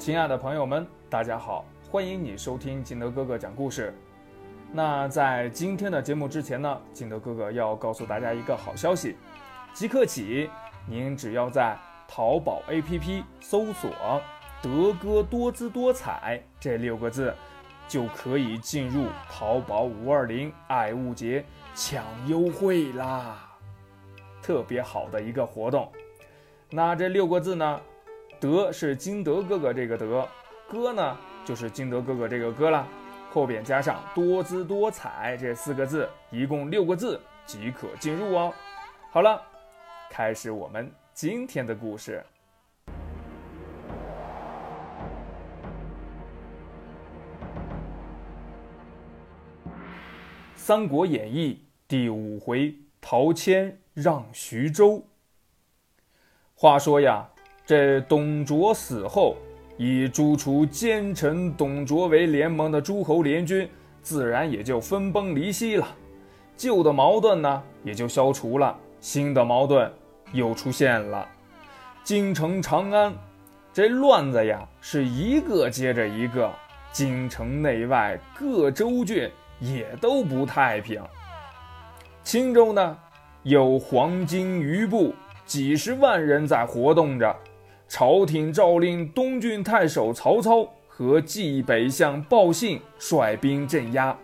亲爱的朋友们，大家好，欢迎你收听金德哥哥讲故事。那在今天的节目之前呢，金德哥哥要告诉大家一个好消息：即刻起，您只要在淘宝 APP 搜索“德哥多姿多彩”这六个字，就可以进入淘宝五二零爱物节抢优惠啦！特别好的一个活动。那这六个字呢？德是金德哥哥这个德，哥呢就是金德哥哥这个哥啦，后边加上多姿多彩这四个字，一共六个字即可进入哦。好了，开始我们今天的故事，《三国演义》第五回：陶谦让徐州。话说呀。这董卓死后，以诸除奸臣董卓为联盟的诸侯联军，自然也就分崩离析了。旧的矛盾呢，也就消除了，新的矛盾又出现了。京城长安，这乱子呀，是一个接着一个。京城内外各州郡也都不太平。青州呢，有黄巾余部几十万人在活动着。朝廷诏令东郡太守曹操和冀北相鲍信率兵镇压。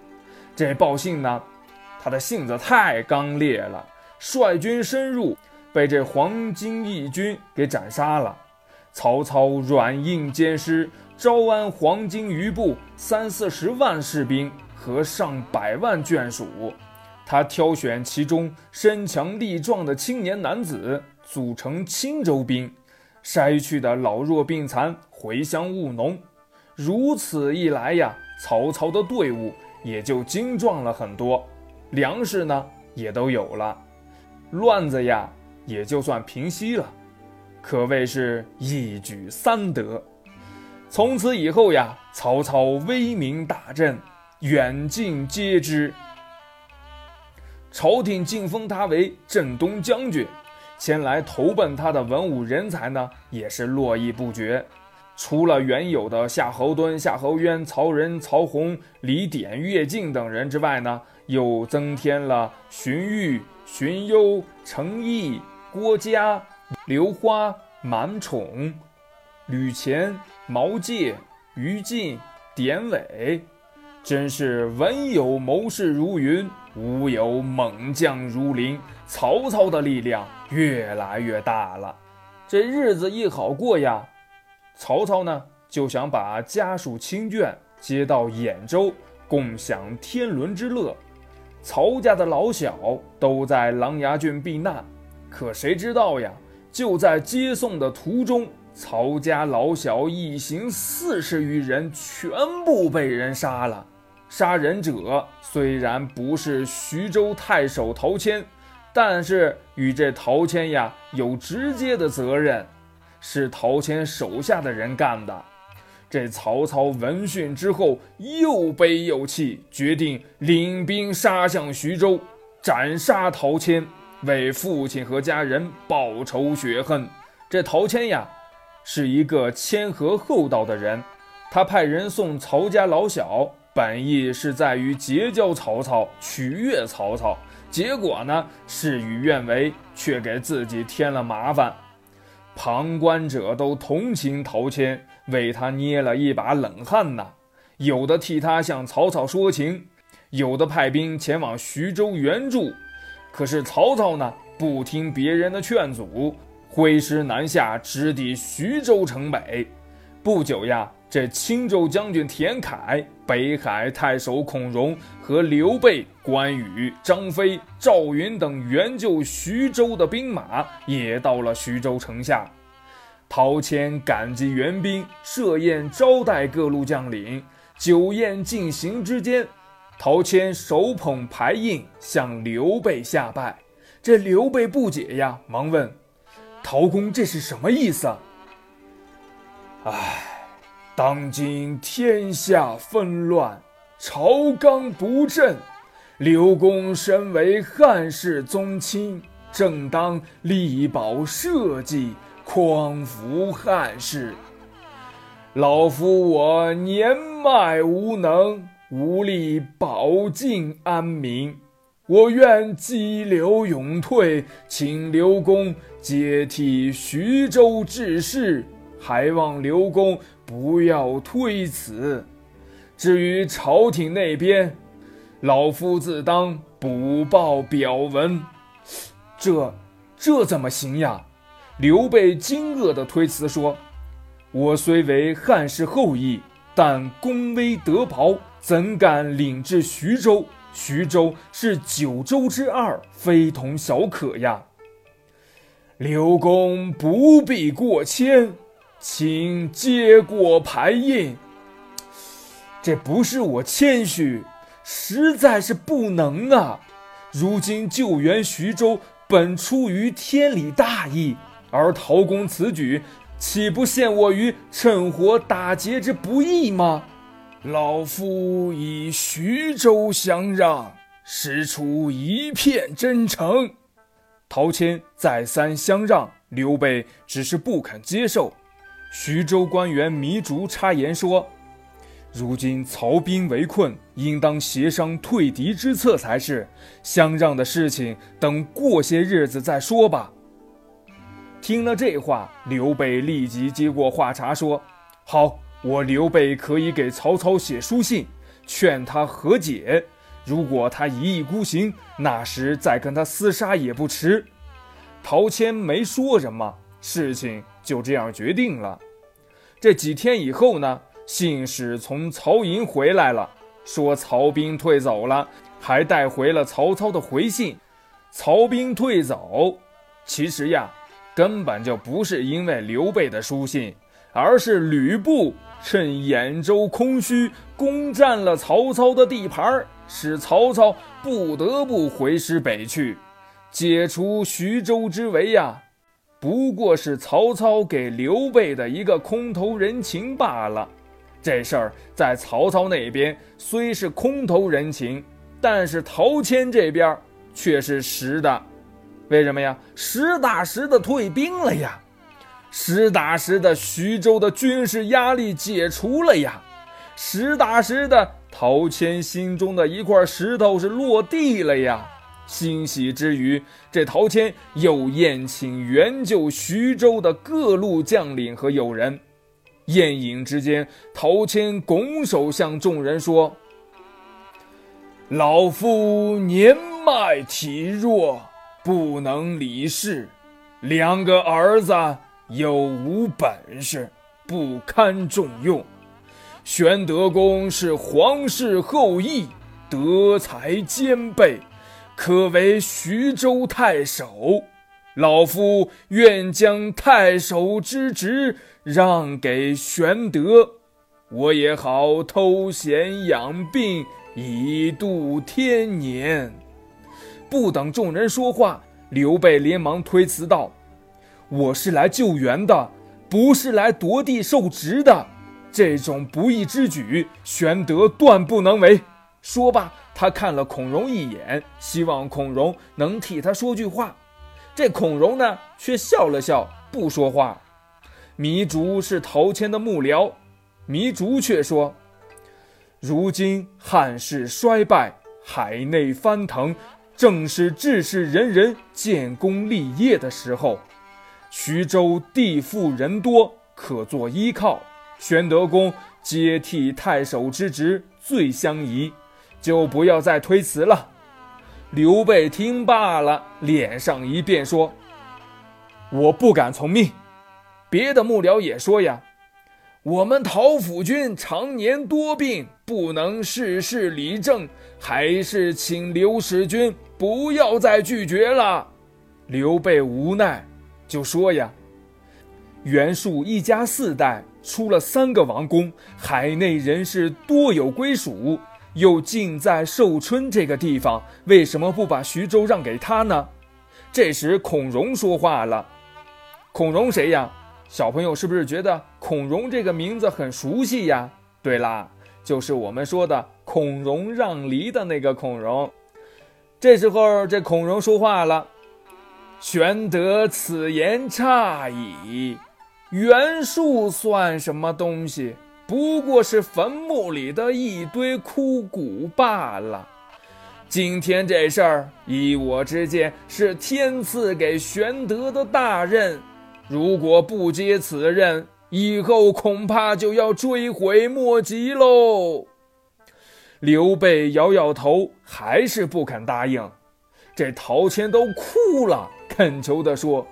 这鲍信呢，他的性子太刚烈了，率军深入，被这黄巾义军给斩杀了。曹操软硬兼施，招安黄巾余部三四十万士兵和上百万眷属，他挑选其中身强力壮的青年男子，组成青州兵。筛去的老弱病残回乡务农，如此一来呀，曹操的队伍也就精壮了很多，粮食呢也都有了，乱子呀也就算平息了，可谓是一举三得。从此以后呀，曹操威名大振，远近皆知，朝廷晋封他为镇东将军。前来投奔他的文武人才呢，也是络绎不绝。除了原有的夏侯惇、夏侯渊、曹仁、曹洪、李典、乐进等人之外呢，又增添了荀彧、荀攸、程颐、郭嘉、刘花、满宠、吕虔、毛玠、于禁、典韦，真是文有谋士如云，武有猛将如林。曹操的力量。越来越大了，这日子一好过呀，曹操呢就想把家属亲眷接到兖州，共享天伦之乐。曹家的老小都在琅琊郡避难，可谁知道呀？就在接送的途中，曹家老小一行四十余人全部被人杀了。杀人者虽然不是徐州太守陶谦。但是与这陶谦呀有直接的责任，是陶谦手下的人干的。这曹操闻讯之后又悲又气，决定领兵杀向徐州，斩杀陶谦，为父亲和家人报仇雪恨。这陶谦呀是一个谦和厚道的人，他派人送曹家老小，本意是在于结交曹操，取悦曹操。结果呢，事与愿违，却给自己添了麻烦。旁观者都同情陶谦，为他捏了一把冷汗呐。有的替他向曹操说情，有的派兵前往徐州援助。可是曹操呢，不听别人的劝阻，挥师南下，直抵徐州城北。不久呀。这青州将军田凯、北海太守孔融和刘备、关羽、张飞、赵云等援救徐州的兵马也到了徐州城下。陶谦感激援兵，设宴招待各路将领。酒宴进行之间，陶谦手捧牌印向刘备下拜。这刘备不解呀，忙问：“陶公这是什么意思？”唉。当今天下纷乱，朝纲不正。刘公身为汉室宗亲，正当力保社稷，匡扶汉室。老夫我年迈无能，无力保境安民。我愿激流勇退，请刘公接替徐州治事，还望刘公不要推辞。至于朝廷那边，老夫自当补报表文。这这怎么行呀？刘备惊愕地推辞说：“我虽为汉室后裔，但功威德薄，怎敢领至徐州？”徐州是九州之二，非同小可呀。刘公不必过谦，请接过牌印。这不是我谦虚，实在是不能啊。如今救援徐州，本出于天理大义，而陶公此举，岂不陷我于趁火打劫之不义吗？老夫以徐州相让，实出一片真诚。陶谦再三相让，刘备只是不肯接受。徐州官员糜竺插言说：“如今曹兵围困，应当协商退敌之策才是。相让的事情，等过些日子再说吧。”听了这话，刘备立即接过话茬说：“好。”我刘备可以给曹操写书信，劝他和解。如果他一意孤行，那时再跟他厮杀也不迟。陶谦没说什么，事情就这样决定了。这几天以后呢，信使从曹营回来了，说曹兵退走了，还带回了曹操的回信。曹兵退走，其实呀，根本就不是因为刘备的书信，而是吕布。趁兖州空虚，攻占了曹操的地盘，使曹操不得不回师北去，解除徐州之围呀。不过是曹操给刘备的一个空头人情罢了。这事儿在曹操那边虽是空头人情，但是陶谦这边却是实的。为什么呀？实打实的退兵了呀。实打实的，徐州的军事压力解除了呀！实打实的，陶谦心中的一块石头是落地了呀！欣喜之余，这陶谦又宴请援救徐州的各路将领和友人。宴饮之间，陶谦拱手向众人说：“老夫年迈体弱，不能理事，两个儿子。”又无本事，不堪重用。玄德公是皇室后裔，德才兼备，可为徐州太守。老夫愿将太守之职让给玄德，我也好偷闲养病，以度天年。不等众人说话，刘备连忙推辞道。我是来救援的，不是来夺地受职的。这种不义之举，玄德断不能为。说罢，他看了孔融一眼，希望孔融能替他说句话。这孔融呢，却笑了笑，不说话。糜竺是陶谦的幕僚，糜竺却说：“如今汉室衰败，海内翻腾，正是志士仁人建功立业的时候。”徐州地富人多，可做依靠。玄德公接替太守之职最相宜，就不要再推辞了。刘备听罢了，脸上一变，说：“我不敢从命。”别的幕僚也说：“呀，我们陶府君常年多病，不能事事理政，还是请刘使君不要再拒绝了。”刘备无奈。就说呀，袁术一家四代出了三个王公，海内人士多有归属，又近在寿春这个地方，为什么不把徐州让给他呢？这时孔融说话了。孔融谁呀？小朋友是不是觉得孔融这个名字很熟悉呀？对啦，就是我们说的孔融让梨的那个孔融。这时候这孔融说话了。玄德此言差矣，袁术算什么东西？不过是坟墓里的一堆枯骨罢了。今天这事儿，依我之见，是天赐给玄德的大任。如果不接此任，以后恐怕就要追悔莫及喽。刘备摇摇头，还是不肯答应。这陶谦都哭了，恳求地说。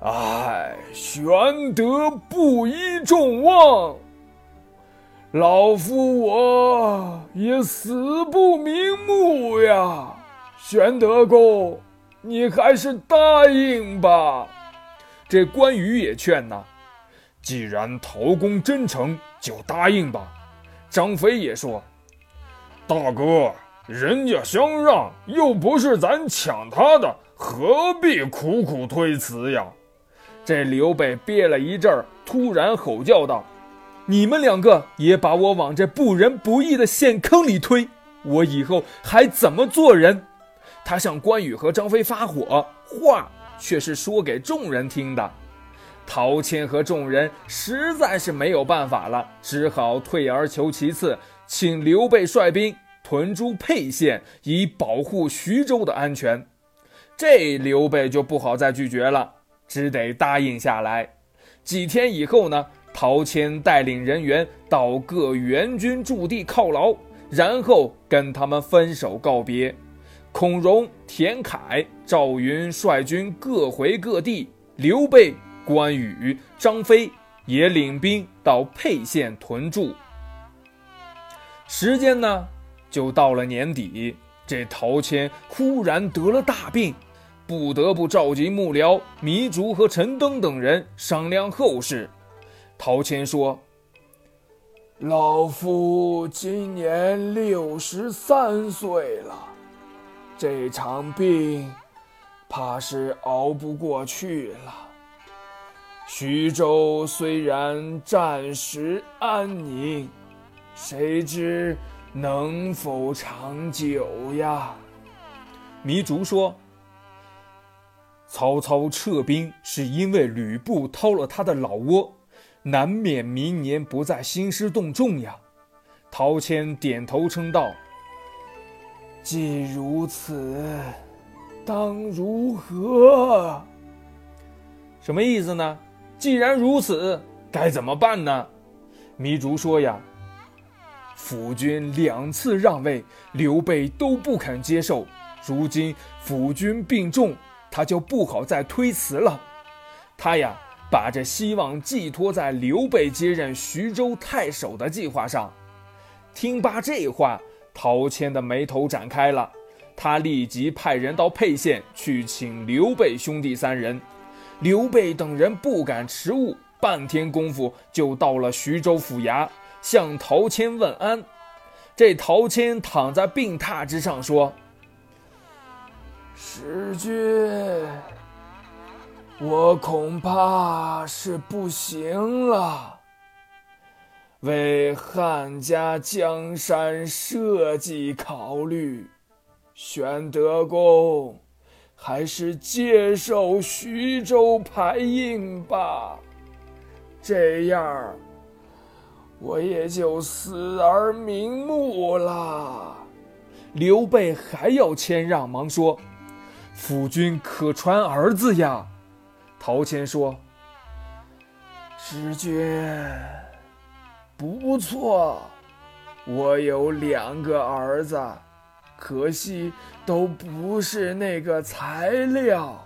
唉，玄德不依众望，老夫我也死不瞑目呀。玄德公，你还是答应吧。这关羽也劝呐，既然陶公真诚，就答应吧。张飞也说：“大哥，人家相让，又不是咱抢他的，何必苦苦推辞呀？”这刘备憋了一阵儿，突然吼叫道：“你们两个也把我往这不仁不义的陷坑里推，我以后还怎么做人？”他向关羽和张飞发火，话却是说给众人听的。陶谦和众人实在是没有办法了，只好退而求其次，请刘备率兵屯驻沛县，以保护徐州的安全。这刘备就不好再拒绝了。只得答应下来。几天以后呢，陶谦带领人员到各援军驻地犒劳，然后跟他们分手告别。孔融、田凯、赵云率军各回各地，刘备、关羽、张飞也领兵到沛县屯驻。时间呢，就到了年底，这陶谦忽然得了大病。不得不召集幕僚糜竺和陈登等人商量后事。陶谦说：“老夫今年六十三岁了，这场病怕是熬不过去了。徐州虽然暂时安宁，谁知能否长久呀？”糜竺说。曹操撤兵是因为吕布掏了他的老窝，难免明年不再兴师动众呀。陶谦点头称道：“既如此，当如何？”什么意思呢？既然如此，该怎么办呢？糜竺说：“呀，辅君两次让位，刘备都不肯接受。如今辅君病重。”他就不好再推辞了，他呀把这希望寄托在刘备接任徐州太守的计划上。听罢这话，陶谦的眉头展开了，他立即派人到沛县去请刘备兄弟三人。刘备等人不敢迟误，半天功夫就到了徐州府衙，向陶谦问安。这陶谦躺在病榻之上说。使君，我恐怕是不行了。为汉家江山社稷考虑，玄德公还是接受徐州牌印吧。这样，我也就死而瞑目了。刘备还要谦让，忙说。夫君可传儿子呀？陶谦说：“师君不错，我有两个儿子，可惜都不是那个材料。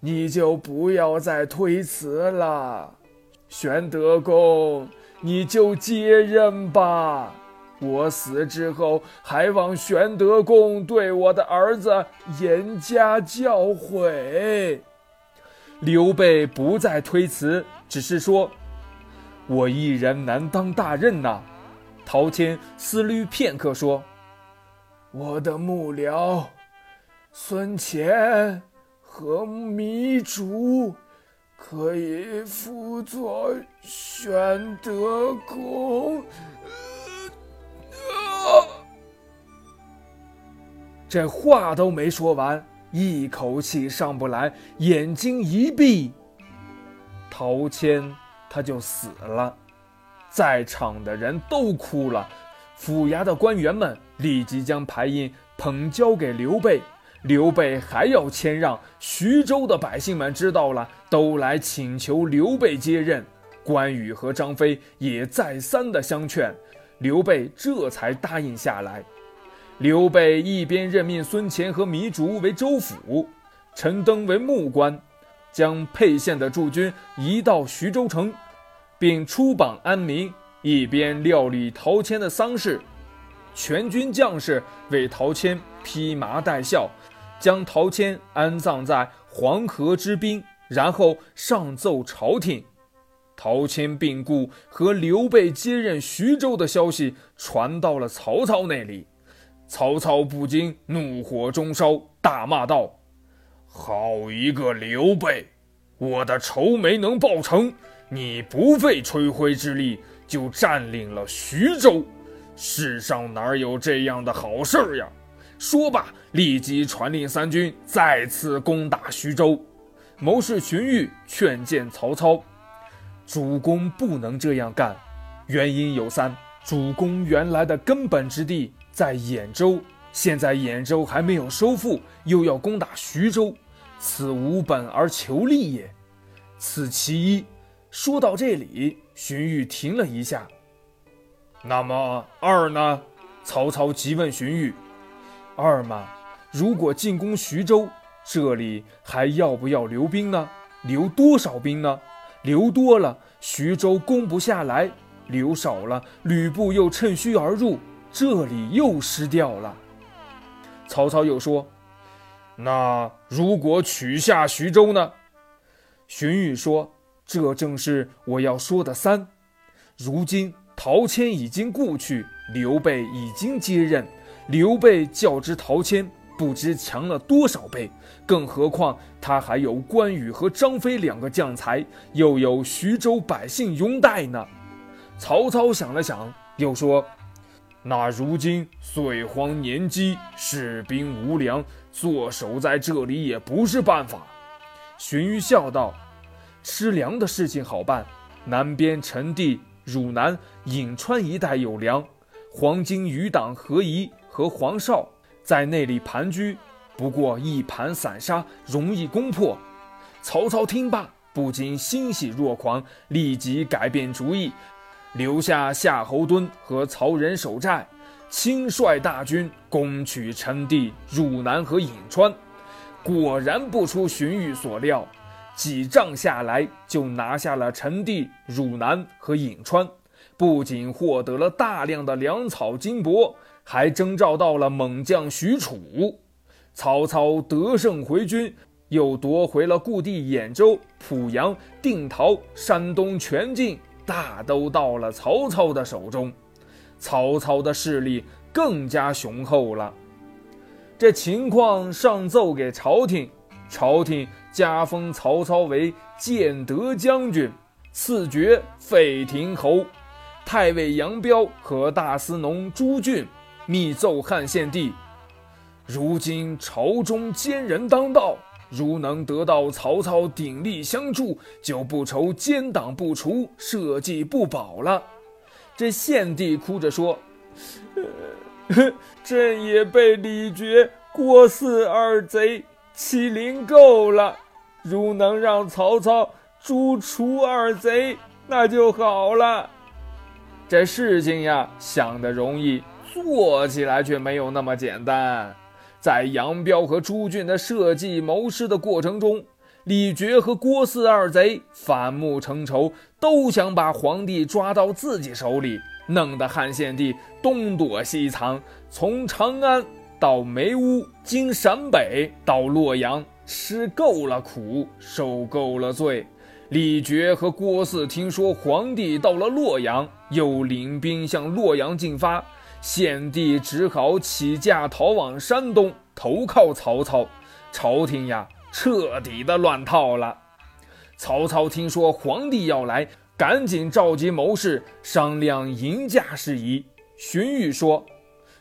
你就不要再推辞了，玄德公，你就接任吧。”我死之后，还望玄德公对我的儿子严加教诲。刘备不再推辞，只是说：“我一人难当大任呐。”陶谦思虑片刻说：“我的幕僚孙乾和糜竺可以辅佐玄德公。”这话都没说完，一口气上不来，眼睛一闭，陶谦他就死了。在场的人都哭了，府衙的官员们立即将牌印捧交给刘备。刘备还要谦让，徐州的百姓们知道了，都来请求刘备接任。关羽和张飞也再三的相劝，刘备这才答应下来。刘备一边任命孙乾和糜竺为州府，陈登为牧官，将沛县的驻军移到徐州城，并出榜安民，一边料理陶谦的丧事。全军将士为陶谦披麻戴孝。将陶谦安葬在黄河之滨，然后上奏朝廷。陶谦病故和刘备接任徐州的消息传到了曹操那里，曹操不禁怒火中烧，大骂道：“好一个刘备！我的仇没能报成，你不费吹灰之力就占领了徐州，世上哪有这样的好事呀？”说罢，立即传令三军再次攻打徐州。谋士荀彧劝谏曹操：“主公不能这样干，原因有三：主公原来的根本之地在兖州，现在兖州还没有收复，又要攻打徐州，此无本而求利也。此其一。”说到这里，荀彧停了一下。那么二呢？曹操急问荀彧。二嘛，如果进攻徐州，这里还要不要留兵呢？留多少兵呢？留多了，徐州攻不下来；留少了，吕布又趁虚而入，这里又失掉了。曹操又说：“那如果取下徐州呢？”荀彧说：“这正是我要说的三。如今陶谦已经故去，刘备已经接任。”刘备较之陶谦，不知强了多少倍，更何况他还有关羽和张飞两个将才，又有徐州百姓拥戴呢。曹操想了想，又说：“那如今岁荒年饥，士兵无粮，坐守在这里也不是办法。”荀彧笑道：“吃粮的事情好办，南边陈地、汝南、颍川一带有粮，黄巾余党何仪。”和黄绍在那里盘踞，不过一盘散沙，容易攻破。曹操听罢，不禁欣喜若狂，立即改变主意，留下夏侯惇和曹仁守寨，亲率大军攻取陈地、汝南和颍川。果然不出荀彧所料，几仗下来就拿下了陈地、汝南和颍川，不仅获得了大量的粮草金帛。还征召到了猛将许褚，曹操得胜回军，又夺回了故地兖州、濮阳、定陶、山东全境，大都到了曹操的手中。曹操的势力更加雄厚了。这情况上奏给朝廷，朝廷加封曹操为建德将军，赐爵废亭侯。太尉杨彪和大司农朱俊。密奏汉献帝：如今朝中奸人当道，如能得到曹操鼎力相助，就不愁奸党不除，社稷不保了。这献帝哭着说：“呃朕也被李傕、郭汜二贼欺凌够了，如能让曹操诛除二贼，那就好了。这事情呀，想得容易。”做起来却没有那么简单。在杨彪和朱俊的设计谋施的过程中，李傕和郭汜二贼反目成仇，都想把皇帝抓到自己手里，弄得汉献帝东躲西藏，从长安到梅屋，经陕北到洛阳，吃够了苦，受够了罪。李傕和郭汜听说皇帝到了洛阳，又领兵向洛阳进发。献帝只好起驾逃往山东，投靠曹操。朝廷呀，彻底的乱套了。曹操听说皇帝要来，赶紧召集谋士商量迎驾事宜。荀彧说：“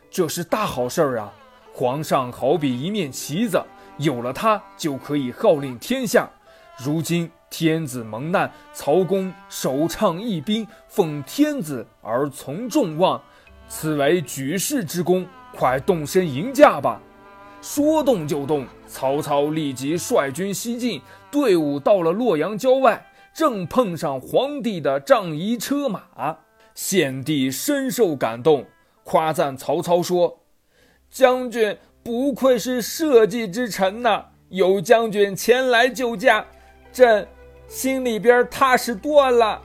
这是大好事儿啊！皇上好比一面旗子，有了它就可以号令天下。如今天子蒙难，曹公首倡义兵，奉天子而从众望，此为举世之功，快动身迎驾吧！说动就动，曹操立即率军西进，队伍到了洛阳郊外，正碰上皇帝的仗仪车马。献帝深受感动，夸赞曹操说：“将军不愧是社稷之臣呐，有将军前来救驾，朕。”心里边踏实多了，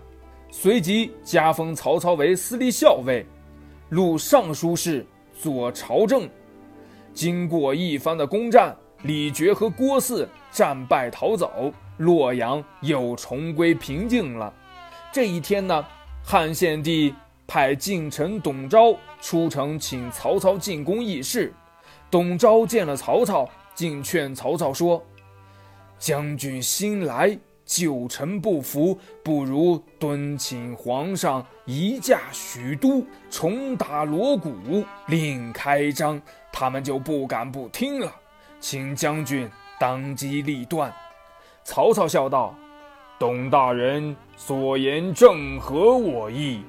随即加封曹操为司隶校尉，录尚书事，左朝政。经过一番的攻战，李傕和郭汜战败逃走，洛阳又重归平静了。这一天呢，汉献帝派近臣董昭出城请曹操进宫议事。董昭见了曹操，竟劝曹操说：“将军新来。”旧臣不服，不如敦请皇上移驾许都，重打锣鼓，另开张，他们就不敢不听了。请将军当机立断。曹操笑道：“董大人所言正合我意。”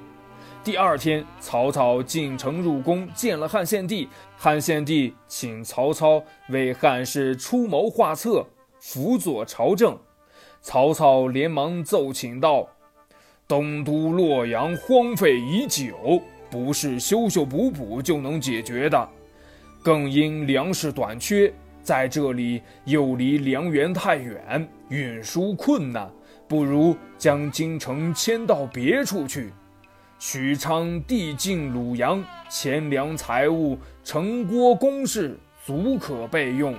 第二天，曹操进城入宫，见了汉献帝。汉献帝请曹操为汉室出谋划策，辅佐朝政。曹操连忙奏请道：“东都洛阳荒废已久，不是修修补补就能解决的，更因粮食短缺，在这里又离粮源太远，运输困难，不如将京城迁到别处去。许昌地近鲁阳，钱粮财物、城郭工事足可备用。”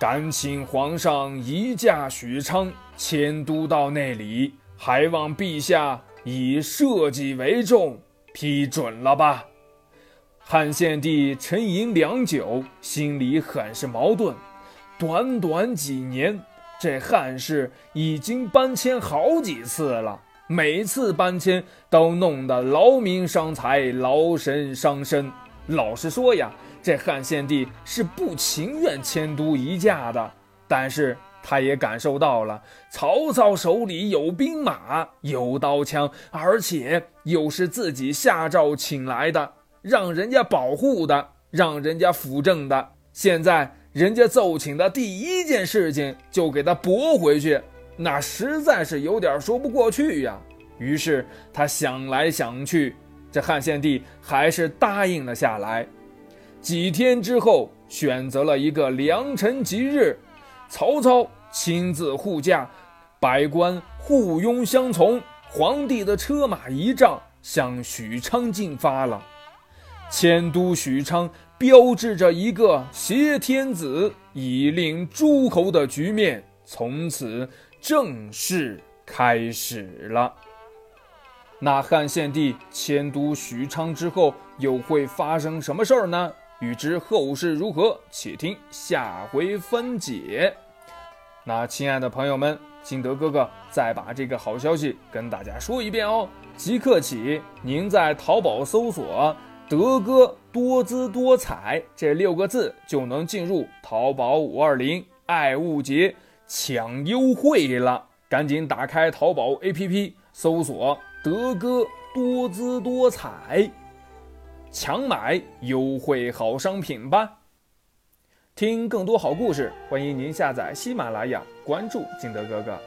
敢请皇上移驾许昌，迁都到那里，还望陛下以社稷为重，批准了吧？汉献帝沉吟良久，心里很是矛盾。短短几年，这汉室已经搬迁好几次了，每次搬迁都弄得劳民伤财，劳神伤身。老实说呀。这汉献帝是不情愿迁都移驾的，但是他也感受到了曹操手里有兵马、有刀枪，而且又是自己下诏请来的，让人家保护的，让人家辅政的。现在人家奏请的第一件事情就给他驳回去，那实在是有点说不过去呀。于是他想来想去，这汉献帝还是答应了下来。几天之后，选择了一个良辰吉日，曹操亲自护驾，百官护拥相从，皇帝的车马仪仗向许昌进发了。迁都许昌，标志着一个挟天子以令诸侯的局面从此正式开始了。那汉献帝迁都许昌之后，又会发生什么事儿呢？欲知后事如何，且听下回分解。那亲爱的朋友们，金德哥哥再把这个好消息跟大家说一遍哦。即刻起，您在淘宝搜索“德哥多姿多彩”这六个字，就能进入淘宝五二零爱物节抢优惠了。赶紧打开淘宝 APP，搜索“德哥多姿多彩”。强买优惠好商品吧！听更多好故事，欢迎您下载喜马拉雅，关注金德哥哥。